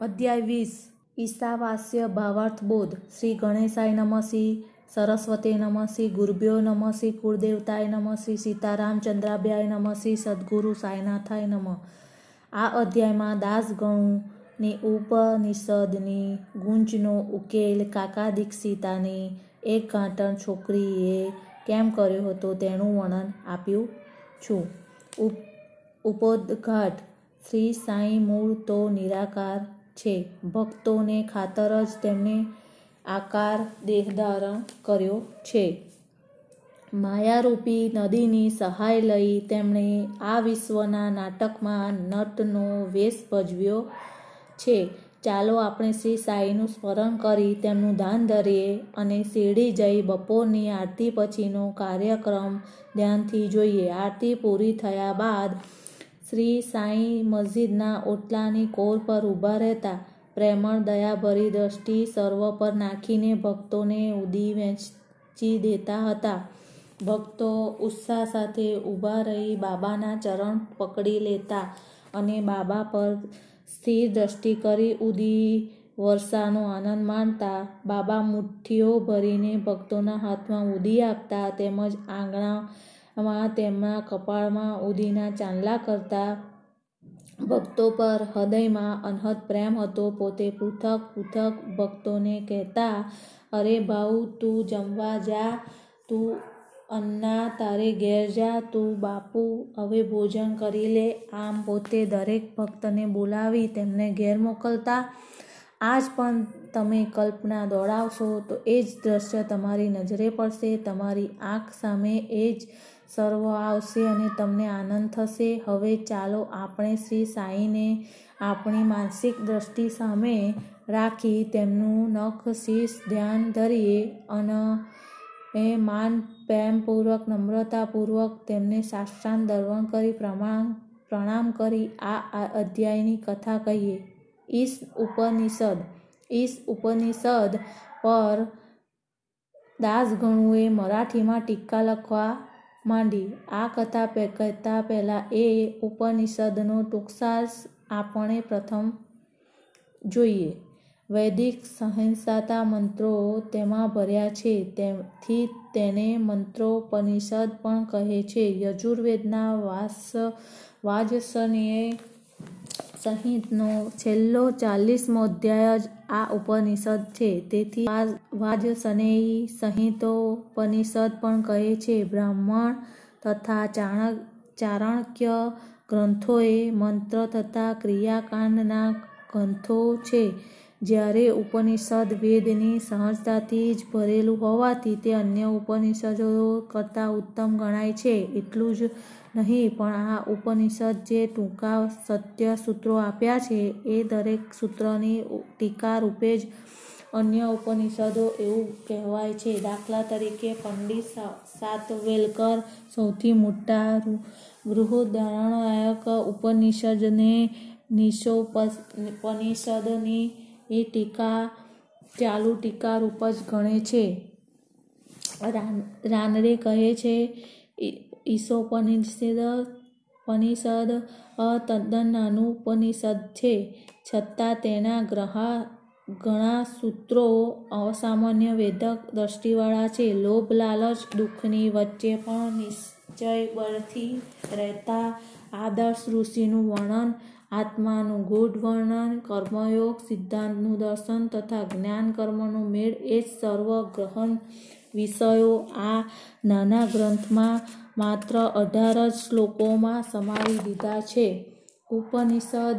અધ્યાય વીસ. ઈશાવાસ્ય ભાવાર્થ બોધ શ્રી ગણેશાય નમઃ સરસ્વતે નમઃ શ્રી ગુરુભ્યો નમઃ કુળદેવતાય નમઃ શ્રી સીતારામચંદ્રાભ્યાય નમઃ સદગુરુ સાયનાથાય નમઃ. આ અધ્યાયમાં દાસગણુની ઉપનિષદની ગુંજનો ઉકેલ કાકા દીક્ષિતાની એક ઘાટણ છોકરીએ કેમ કર્યો હતો તેનું વર્ણન આપ્યું છું. ઉપોદઘાટ. શ્રી સાંઈ મૂળ તો નિરાકાર છે. ભક્તોને ખાતર જ તેમણે આકાર દેહધારણ કર્યો છે. માયારૂપી નદીની સહાય લઈ તેમણે આ વિશ્વના નાટકમાં નટનો વેશ ભજવ્યો છે. ચાલો આપણે શ્રી સાઈનું સ્મરણ કરી તેમનું દાન ધરીએ અને શેરડી જઈ બપોરની આરતી પછીનો કાર્યક્રમ ધ્યાનથી જોઈએ. આરતી પૂરી થયા બાદ શ્રી સાંઈ મસ્જિદના ઓટલાની કોર પર ઊભા રહેતા પ્રેમળ દયાભરી દ્રષ્ટિ સર્વ પર નાખીને ભક્તોને ઉદી વહેંચી દેતા હતા. ભક્તો ઉત્સાહ સાથે ઊભા રહી બાબાના ચરણ પકડી લેતા અને બાબા પર સ્થિર દ્રષ્ટિ કરી ઉદી વર્ષાનો આનંદ માણતા બાબા મુઠ્ઠીઓ ભરીને ભક્તોના હાથમાં ઉદી આપતા તેમજ આંગણામાં તેમના કપાળમાં ઉદીના ચાંદલા કરતા ભક્તો પર હૃદયમાં અનહદ પ્રેમ હતો. પોતે પૃથક પૃથક ભક્તોને કહેતા, અરે ભાઉ તું જમવા જા, તું અન્ના, તારે ઘેર જા, તું બાપુ, હવે ભોજન કરી લે. આમ પોતે દરેક ભક્તને બોલાવી તેમને ઘેર મોકલતા. આજ પણ તમે કલ્પના દોડાવશો તો એ જ દ્રશ્ય તમારી નજરે પડશે, તમારી આંખ સામે એ જ સર્વ આવશે અને તમને આનંદ થશે. હવે ચાલો આપણે શ્રી સાંઈને આપણી માનસિક દ્રષ્ટિ સામે રાખી તેમનું નખ શીશ ધ્યાન ધરીએ અને એ માન પ્રેમપૂર્વક નમ્રતાપૂર્વક તેમને સાષ્ટાંગ દર્વણ કરી પ્રમાણ, પ્રણામ કરી આ અધ્યાયની કથા કહીએ. ઈશ ઉપનિષદ ઈશ ઉપનિષદ પર દાસગણુએ મરાઠીમાં ટીકા લખવા માંડી. આ કથા કહેતા પહેલાં એ ઉપનિષદનો ટૂંકસાર આપણે પ્રથમ જોઈએ. વૈદિક સહિંસાતા મંત્રો તેમાં ભર્યા છે. તેથી તેને મંત્રોપનિષદ પણ કહે છે. યજુર્વેદના વાસ, વાજસનેય સંહિતનો છેલ્લો ચાલીસમો અધ્યાય જ આ ઉપનિષદ છે. તેથી વાજ સનેયી સંહિતો ઉપનિષદ પણ કહે છે. બ્રાહ્મણ તથા ચાણક્ય ગ્રંથોએ મંત્ર તથા ક્રિયાકાંડના ગ્રંથો છે. જ્યારે ઉપનિષદ વેદની સહજતાથી જ ભરેલું હોવાથી તે અન્ય ઉપનિષદો કરતાં ઉત્તમ ગણાય છે. એટલું જ નહીં, પણ આ ઉપનિષદ જે ટૂંકા સત્ય સૂત્રો આપ્યા છે, એ દરેક સૂત્રની ટીકા રૂપે જ અન્ય ઉપનિષદો એવું કહેવાય છે. દાખલા તરીકે, પંડિત સાતવેલકર સૌથી મોટા બૃહદારણ્યક ઉપનિષદને નિશોપનિષદની એ ટીકા, ચાલુ ટીકા રૂપ જ ગણે છે. રાનડે કહે છે ઈશોપનિષદ પનિષદ તદ્દન નાનું ઉપનિષદ છે છતાં તેના ગ્રહા ઘણા સૂત્રો અસામાન્ય વેદક દ્રષ્ટિવાળા છે લોભ લાલચ દુઃખની વચ્ચે પણ નિશ્ચય બળથી રહેતા આદર્શ ઋષિનું વર્ણન આત્માનું ગૂઢ વર્ણન કર્મયોગ સિદ્ધાંતનું દર્શન તથા જ્ઞાન કર્મનો મેળ એ જ સર્વ ગહન વિષયો આ નાના ગ્રંથમાં માત્ર અઢાર જ શ્લોકોમાં સમાવી દીધા છે. ઉપનિષદ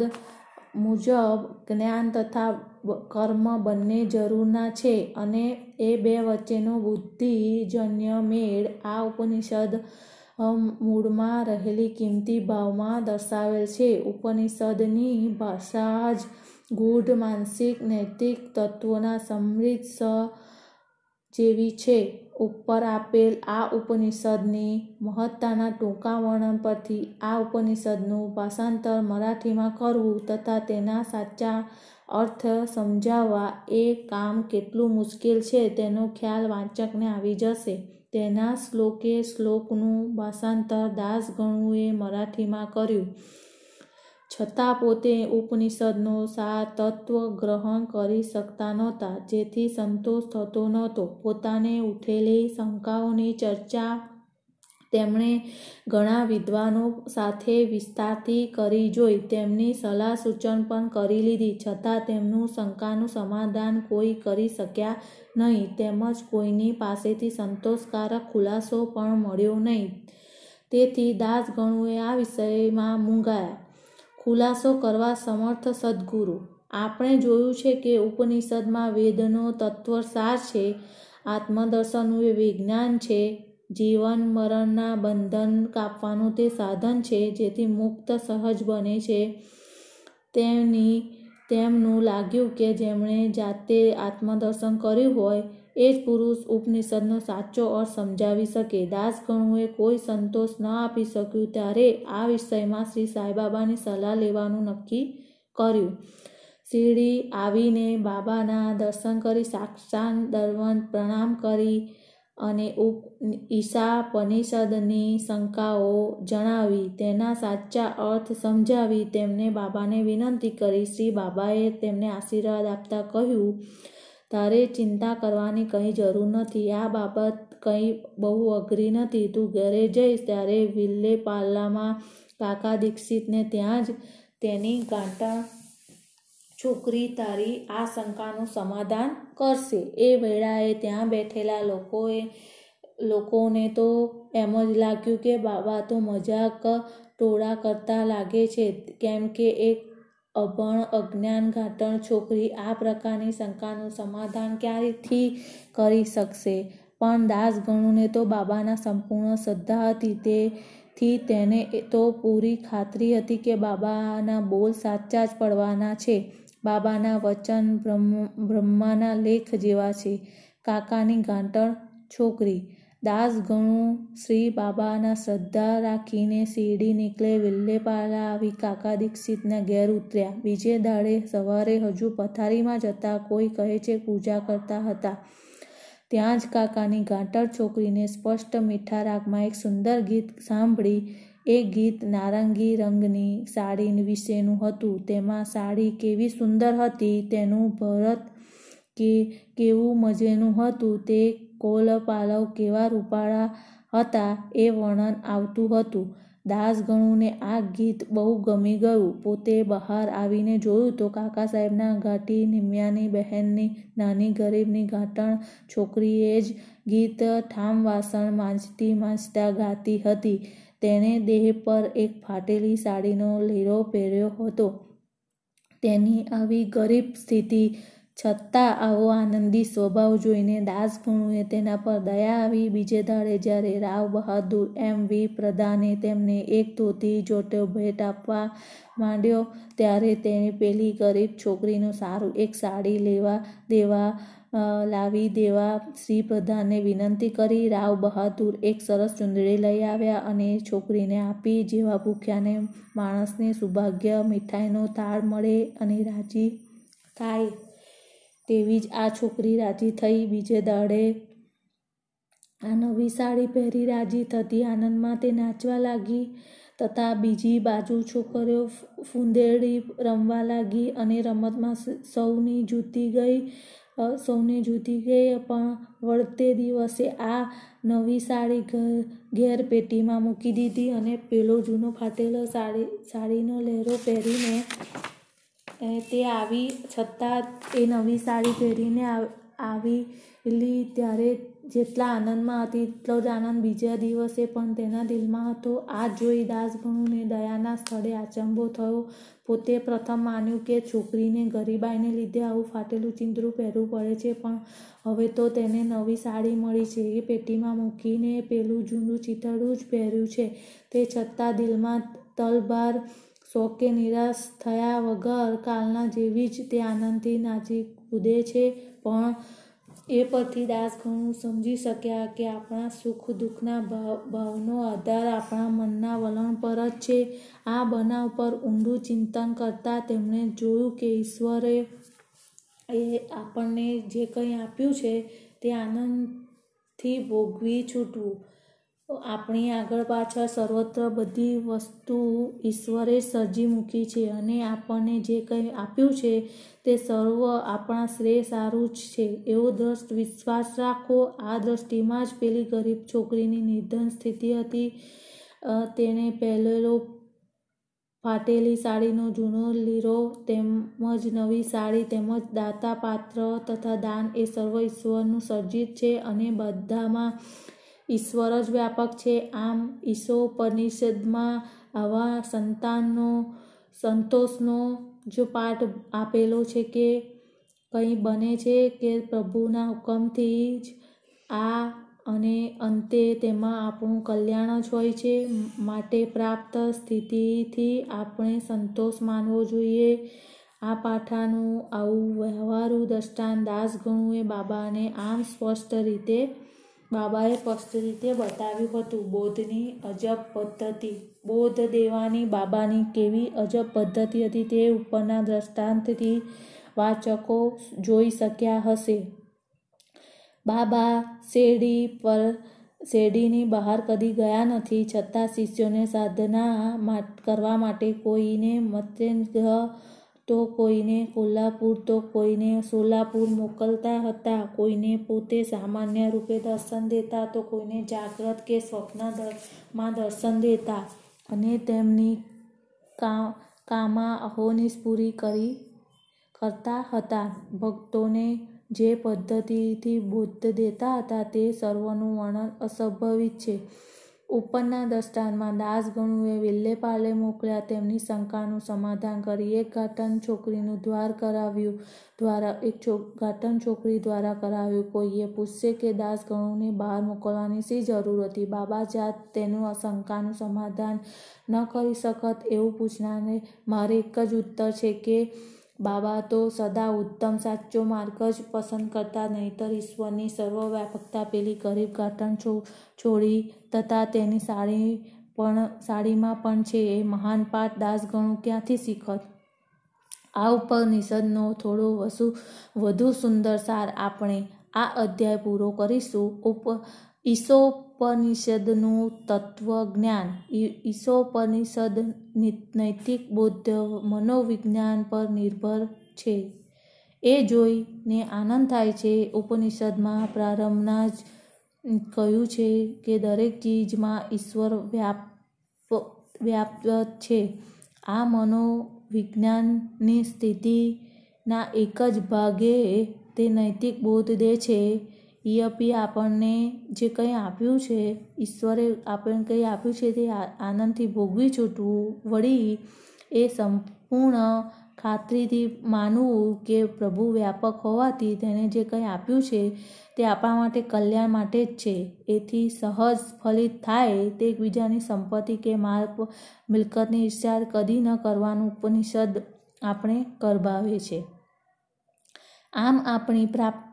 મુજબ જ્ઞાન તથા કર્મ બંને જરૂરના છે અને એ બે વચ્ચેનો બુદ્ધિજન્ય મેળ આ ઉપનિષદ મૂળમાં રહેલી કિંમતી ભાવમાં દર્શાવેલ છે. ઉપનિષદની ભાષા જ ગૂઢ, માનસિક, નૈતિક તત્વોના સમૃદ્ધ જેવી છે. ઉપર આપેલ આ ઉપનિષદની મહત્તાના ટૂંકા વર્ણન પરથી આ ઉપનિષદનું ભાષાંતર મરાઠીમાં કરવું તથા તેના સાચા અર્થ સમજાવવા એ કામ કેટલું મુશ્કેલ છે તેનો ખ્યાલ વાંચકને આવી જશે. તેના શ્લોકે શ્લોકનું ભાષાંતર દાસગણુએ મરાઠીમાં કર્યું. છતાં પોતે ઉપનિષદનો સાર તત્વ ગ્રહણ કરી શકતા નહોતા, જેથી સંતોષ થતો નહોતો. પોતાને ઉઠેલી શંકાઓની ચર્ચા તેમણે ઘણા વિદ્વાનો સાથે વિસ્તારથી કરી જોઈ. તેમની સલાહ સૂચન પણ કરી લીધી. છતાં તેમનું શંકાનું સમાધાન કોઈ કરી શક્યા નહીં. તેમજ કોઈની પાસેથી સંતોષકારક ખુલાસો પણ મળ્યો નહીં. તેથી દાસગણુએ આ વિષયમાં મૂંગાયા. ખુલાસો કરવા સમર્થ સદગુરુ. આપણે જોયું છે કે ઉપનિષદમાં વેદનો તત્વસાર છે આત્મદર્શનનું એ વિજ્ઞાન છે, જીવન મરણના બંધન કાપવાનું તે સાધન છે, જેથી મુક્ત સહજ બને છે. તેમની તેમનું લાગ્યું કે જેમણે જાતે આત્મદર્શન કર્યું હોય એ જ પુરુષ ઉપનિષદનો સાચો અર્થ સમજાવી શકે. દાસગણુએ કોઈ સંતોષ ન આપી શક્યું ત્યારે આ વિષયમાં શ્રી સાંઈબાબાની સલાહ લેવાનું નક્કી કર્યું. શિરડી આવીને બાબાના દર્શન કરી સાક્ષાત દરવંત પ્રણામ કરી અને ઉપ ઈશા પનિષદની શંકાઓ જણાવી. તેના સાચા અર્થ સમજાવી તેમને બાબાને વિનંતી કરી. શ્રી બાબાએ તેમને આશીર્વાદ આપતા કહ્યું તારે ચિંતા કરવાની કંઈ જરૂર નથી. આ બાબત કંઈ બહુ અઘરી નથી. તું ઘરે જઈશ ત્યારે વિલ્લે પાલ્લામાં કાકા દીક્ષિતને ત્યાં જ તેની કાંટા છોકરી તારી આ શંકાનું સમાધાન કરશે. એ વેળાએ ત્યાં બેઠેલા લોકોએ, લોકોને તો એમ જ લાગ્યું કે, બાબા, તો મજાક ટોળા કરતા લાગે છે. કેમ કે એક અભણ, અજ્ઞાન ઘાતણ છોકરી આ પ્રકારની શંકાનું સમાધાન ક્યારેથી કરી શકશે? પણ દાસગણુને તો બાબાના સંપૂર્ણ શ્રદ્ધા હતી તેથી તેને તો પૂરી ખાતરી હતી કે બાબાના બોલ સાચા જ પડવાના છે. બાબાના વચન બ્રહ્માના લેખ જેવા છે. કાકાની ગાંટણ છોકરી દાસગણું શ્રી બાબાના શ્રદ્ધા રાખીને શીરડી નીકળે, વિલ્લેપાલા આવી કાકા દીક્ષિતના ઘેર ઉતર્યા. બીજે દાડે સવારે હજુ પથારીમાં જતા કોઈ કહે છે, પૂજા કરતા હતા. ત્યાં જ કાકાની ગાંટર છોકરીને સ્પષ્ટ મીઠા રાગમાં એક સુંદર ગીત સાંભળી. એ ગીત નારંગી રંગની સાડી વિશેનું હતું. તેમાં સાડી કેવી સુંદર હતી, તેનું ભરત કે કેવું મજેનું હતું તે કોલ પાલવ કેવા રૂપાળા હતા એ વર્ણન આવતું હતું. દાસગણુને આ ગીત બહુ ગમી ગયું. પોતે બહાર આવીને જોયું તો કાકા સાહેબના ઘાટી નિમ્યાની બહેનની, નાની ગરીબની ઘાટણ છોકરીએ જ ગીત ઠામ વાસણ માંજતી માંજતા ગાતી હતી. તેણે દેહ પર એક ફાટેલી સાડીનો લીરો પહેર્યો હતો. તેની આવી ગરીબ સ્થિતિ છતાં આવો આનંદી સ્વભાવ જોઈને દાસગુણુએ તેના પર દયા આવી. બીજે દાડે જ્યારે રાવ બહાદુર એમ વી પ્રધાને તેમને એક ધોતી જોટો ભેટ આપવા માંડ્યો, ત્યારે તેણે પેલી ગરીબ છોકરીનું સારું એક સાડી લેવા દેવા લાવી દેવા શ્રી પ્રધાને વિનંતી કરી. રાવ બહાદુર એક સરસ ચુંદડી લઈ આવ્યા અને છોકરીને આપી. જેવા ભૂખ્યાને માણસને સૌભાગ્ય, મીઠાઈનો તાળ મળે અને રાજી થાય. તેવી જ આ છોકરી રાજી થઈ બીજે દાડે. આ નવી સાડી પહેરી રાજી થતી આનંદમાં તે નાચવા લાગી તથા બીજી બાજુ છોકરીઓ ફૂંદેડી રમવા લાગી અને રમતમાં સૌની જૂતી ગઈ સૌને જૂતી ગઈ, પણ વળતે દિવસે આ નવી સાડી ઘેર પેટીમાં મૂકી દીધી અને પેલો જૂનો ફાટેલો સાડી, સાડીનો લહેરો પહેરીને તે આવી, છતાં એ નવી સાડી પહેરીને આવેલી ત્યારે જેટલા આનંદમાં હતી, એટલો જ આનંદ બીજા દિવસે પણ તેના દિલમાં હતો. આ જોઈ દાસગણુને દયાના સ્થળે આચંબો થયો. પોતે પ્રથમ માન્યું કે છોકરીને ગરીબાઈને લીધે આવું ફાટેલું ચિંદરું પહેરવું પડે છે, પણ હવે તો તેને નવી સાડી મળી છે. એ પેટીમાં મૂકીને પેલું જૂનું ચીતરડું જ પહેર્યું છે. તે છતાં દિલમાં તલબાર શોકે નિરાશ થયા વગર કાલના જેવી જ તે આનંદથી નાચી કૂદે છે. પણ એ પરથી દાસ ઘણું સમજી શક્યા કે આપણા સુખ દુઃખના ભાવ ભાવનો આધાર આપણા મનના વલણ પર જ છે. આ બનાવ પર ઊંડું ચિંતન કરતાં તેમણે જોયું કે ઈશ્વરે એ આપણને જે કંઈ આપ્યું છે તે આનંદથી ભોગવી છૂટવું. આપણી આગળ પાછળ સર્વત્ર બધી વસ્તુ ઈશ્વરે સર્જી મૂકી છે અને આપણને જે કંઈ આપ્યું છે તે સર્વ આપણા શ્રેય સારું જ છે. એવો દ્રષ્ટ વિશ્વાસ રાખો. આ દ્રષ્ટિમાં જ પેલી ગરીબ છોકરીની નિર્ધન સ્થિતિ હતી. તેણે પહેલેલો ફાટેલી સાડીનો જૂનો લીરો તેમજ નવી સાડી તેમજ દાતા પાત્ર તથા દાન એ સર્વ ઈશ્વરનું સર્જિત છે અને બધામાં ઈશ્વર જ વ્યાપક છે. આમ ઈશોપનિષદમાં આવા સંતાનનો, સંતોષનો જો પાઠ આપેલો છે કે કંઈ બને છે કે પ્રભુના હુકમથી જ આ અને અંતે તેમાં આપણું કલ્યાણ જ હોય છે. માટે પ્રાપ્ત સ્થિતિથી આપણે સંતોષ માનવો જોઈએ. આ પાઠાનું આવું વ્યવહારુ દ્રષ્ટાંત દાસ ગણુએ બાબાને આમ સ્પષ્ટ રીતે બાબાએ સ્પષ્ટ રીતે બતાવ્યું હતું બોધની અજબ પદ્ધતિ. બોધ દેવાની બાબાની કેવી અજબ પદ્ધતિ હતી તે ઉપરના દ્રષ્ટાંતથી વાચકો જોઈ શક્યા હશે. બાબા શેરડી પર શેરડીની બહાર કદી ગયા નથી. છતાં શિષ્યોને સાધના કરવા માટે કોઈને મત્સ્યગ્રહ તો કોઈને કોલ્હાપુર તો કોઈને સોલાપુર મોકલતા હતા. કોઈને પોતે સામાન્ય રૂપે દર્શન દેતા તો કોઈને જાગ્રત કે સ્વપ્નમાં દર્શન દેતા. અને તેમની કામા અહોનિશ પૂરી કરી, કરતા હતા. ભક્તોને જે પદ્ધતિથી બુદ્ધ દેતા હતા તે સર્વનું વર્ણન અસંભવિત છે. ઉપરના દ્રષ્ટાંતમાં દાસગણુએ વિલ્લે પાલે મોકલ્યા તેમની શંકાનું સમાધાન કરી. એક ઘાટન છોકરીનું દ્વાર કરાવ્યું દ્વારા, એક ઘાટન છોકરી દ્વારા કરાવ્યું. કોઈએ પૂછશે કે દાસગણુને બહાર મોકલવાની શી જરૂર હતી? બાબા જાત તેનું શંકાનું સમાધાન ન કરી શકત એવું પૂછનારને મારે એક જ ઉત્તર છે કે બાબા તો સદા ઉત્તમ સાચો માર્ગ જ પસંદ કરતા, નહીતર ઈશ્વરની સર્વવ્યાપકતા પેલી ગરીબ ઘાટણ છોડી તથા તેની સાડી પણ, સાડીમાં પણ છે એ મહાન પાઠ દાસગણું ક્યાંથી શીખત? આ ઉપનિષદનો થોડો વસુ, વધુ સુંદર સાર આપણે આ અધ્યાય પૂરો કરીશું. ઉપ ઈશોપનિષદનું તત્વજ્ઞાન. ઈશોપનિષદ નૈતિક બૌદ્ધ મનોવિજ્ઞાન પર નિર્ભર છે. એ જોઈને આનંદ થાય છે. ઉપનિષદમાં પ્રારંભના જ કહ્યું છે કે દરેક ચીજમાં ઈશ્વર વ્યાપ વ્યાપ્ત છે. આ મનોવિજ્ઞાનની સ્થિતિના એક જ ભાગે તે નૈતિક બોધ દે છે. યપી આપણને જે કંઈ આપ્યું છે, ઈશ્વરે આપણને કંઈ આપ્યું છે તે આનંદથી ભોગવી છૂટવું વળી એ સંપૂર્ણ ખાતરીથી માનવું કે પ્રભુ વ્યાપક હોવાથી તેણે જે કંઈ આપ્યું છે તે આપણા માટે કલ્યાણ માટે જ છે. એથી સહજ ફલિત થાય તે એકબીજાની સંપત્તિ કે માલ મિલકતની ઈર્ષ્યા કદી ન કરવાનું ઉપનિષદ આપણે કરભાવે છે. આમ આપણી પ્રાપ્તિ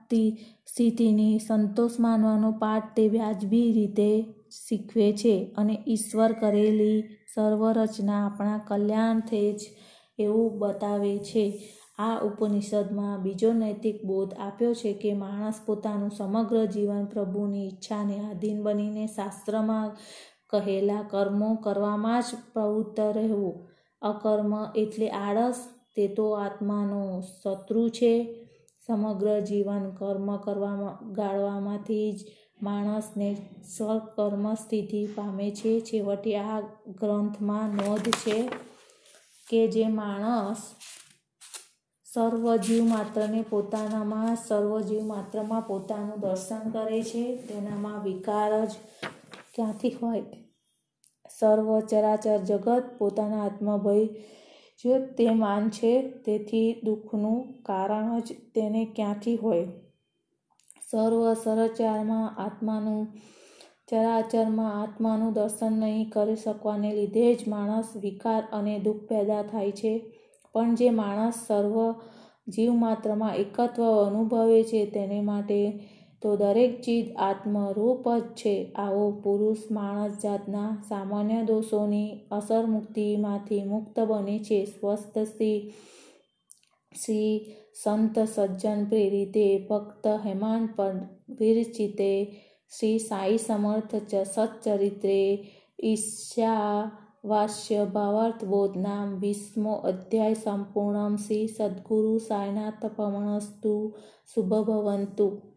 સ્થિતિની સંતોષ માનવાનો પાઠ તે વ્યાજબી રીતે શીખવે છે અને ઈશ્વર કરેલી સર્વરચના આપણા કલ્યાણથી જ એવું બતાવે છે. આ ઉપનિષદમાં બીજો નૈતિક બોધ આપ્યો છે કે માણસ પોતાનું સમગ્ર જીવન પ્રભુની ઈચ્છાને આધીન બનીને શાસ્ત્રમાં કહેલા કર્મો કરવામાં જ પ્રવૃત્ત રહેવું. અકર્મ એટલે આળસ, તે તો આત્માનો શત્રુ છે. સમગ્ર જીવન કર્મ કરવામાં ગાળવામાંથી જ માણસને સ્વકર્મ સ્થિતિ પામે છે. છેવટે આ ગ્રંથમાં નોંધ છે કે જે માણસ સર્વજીવ માત્રને પોતાનામાં, સર્વજીવ માત્રમાં પોતાનું દર્શન કરે છે. તેનામાં વિકાર જ ક્યાંથી હોય? સર્વ ચરાચર જગત પોતાના આત્મભય જ તે માન છે તેથી દુઃખનું કારણ જ તેને ક્યાંથી હોય? સર્વ સરચારમાં આત્માનું, ચરાચરમાં આત્માનું દર્શન નહીં કરી શકવાને લીધે જ માણસ વિકાર અને દુઃખ પેદા થાય છે. પણ જે માણસ સર્વ જીવ માત્રમાં એકત્વ અનુભવે છે તેને માટે તો દરેક ચીજ આત્મરૂપ જ છે. આવો પુરુષ માણસ જાતના સામાન્ય દોષોની અસર મુક્તિમાંથી મુક્ત બને છે. સ્વસ્થ શ્રી શ્રી સંત સજ્જન પ્રેરિતે ભક્ત હેમાન પર વિરચિતે શ્રી સાઈ સમર્થ સચ્ચરિત્રે ઈશાવાસ્ય ભાવાર્થ બોધ નામ વીસમો અધ્યાય સંપૂર્ણમ શ્રી સદગુરુ સાઈનાથ પવણસ્તુ શુભભવંતુ.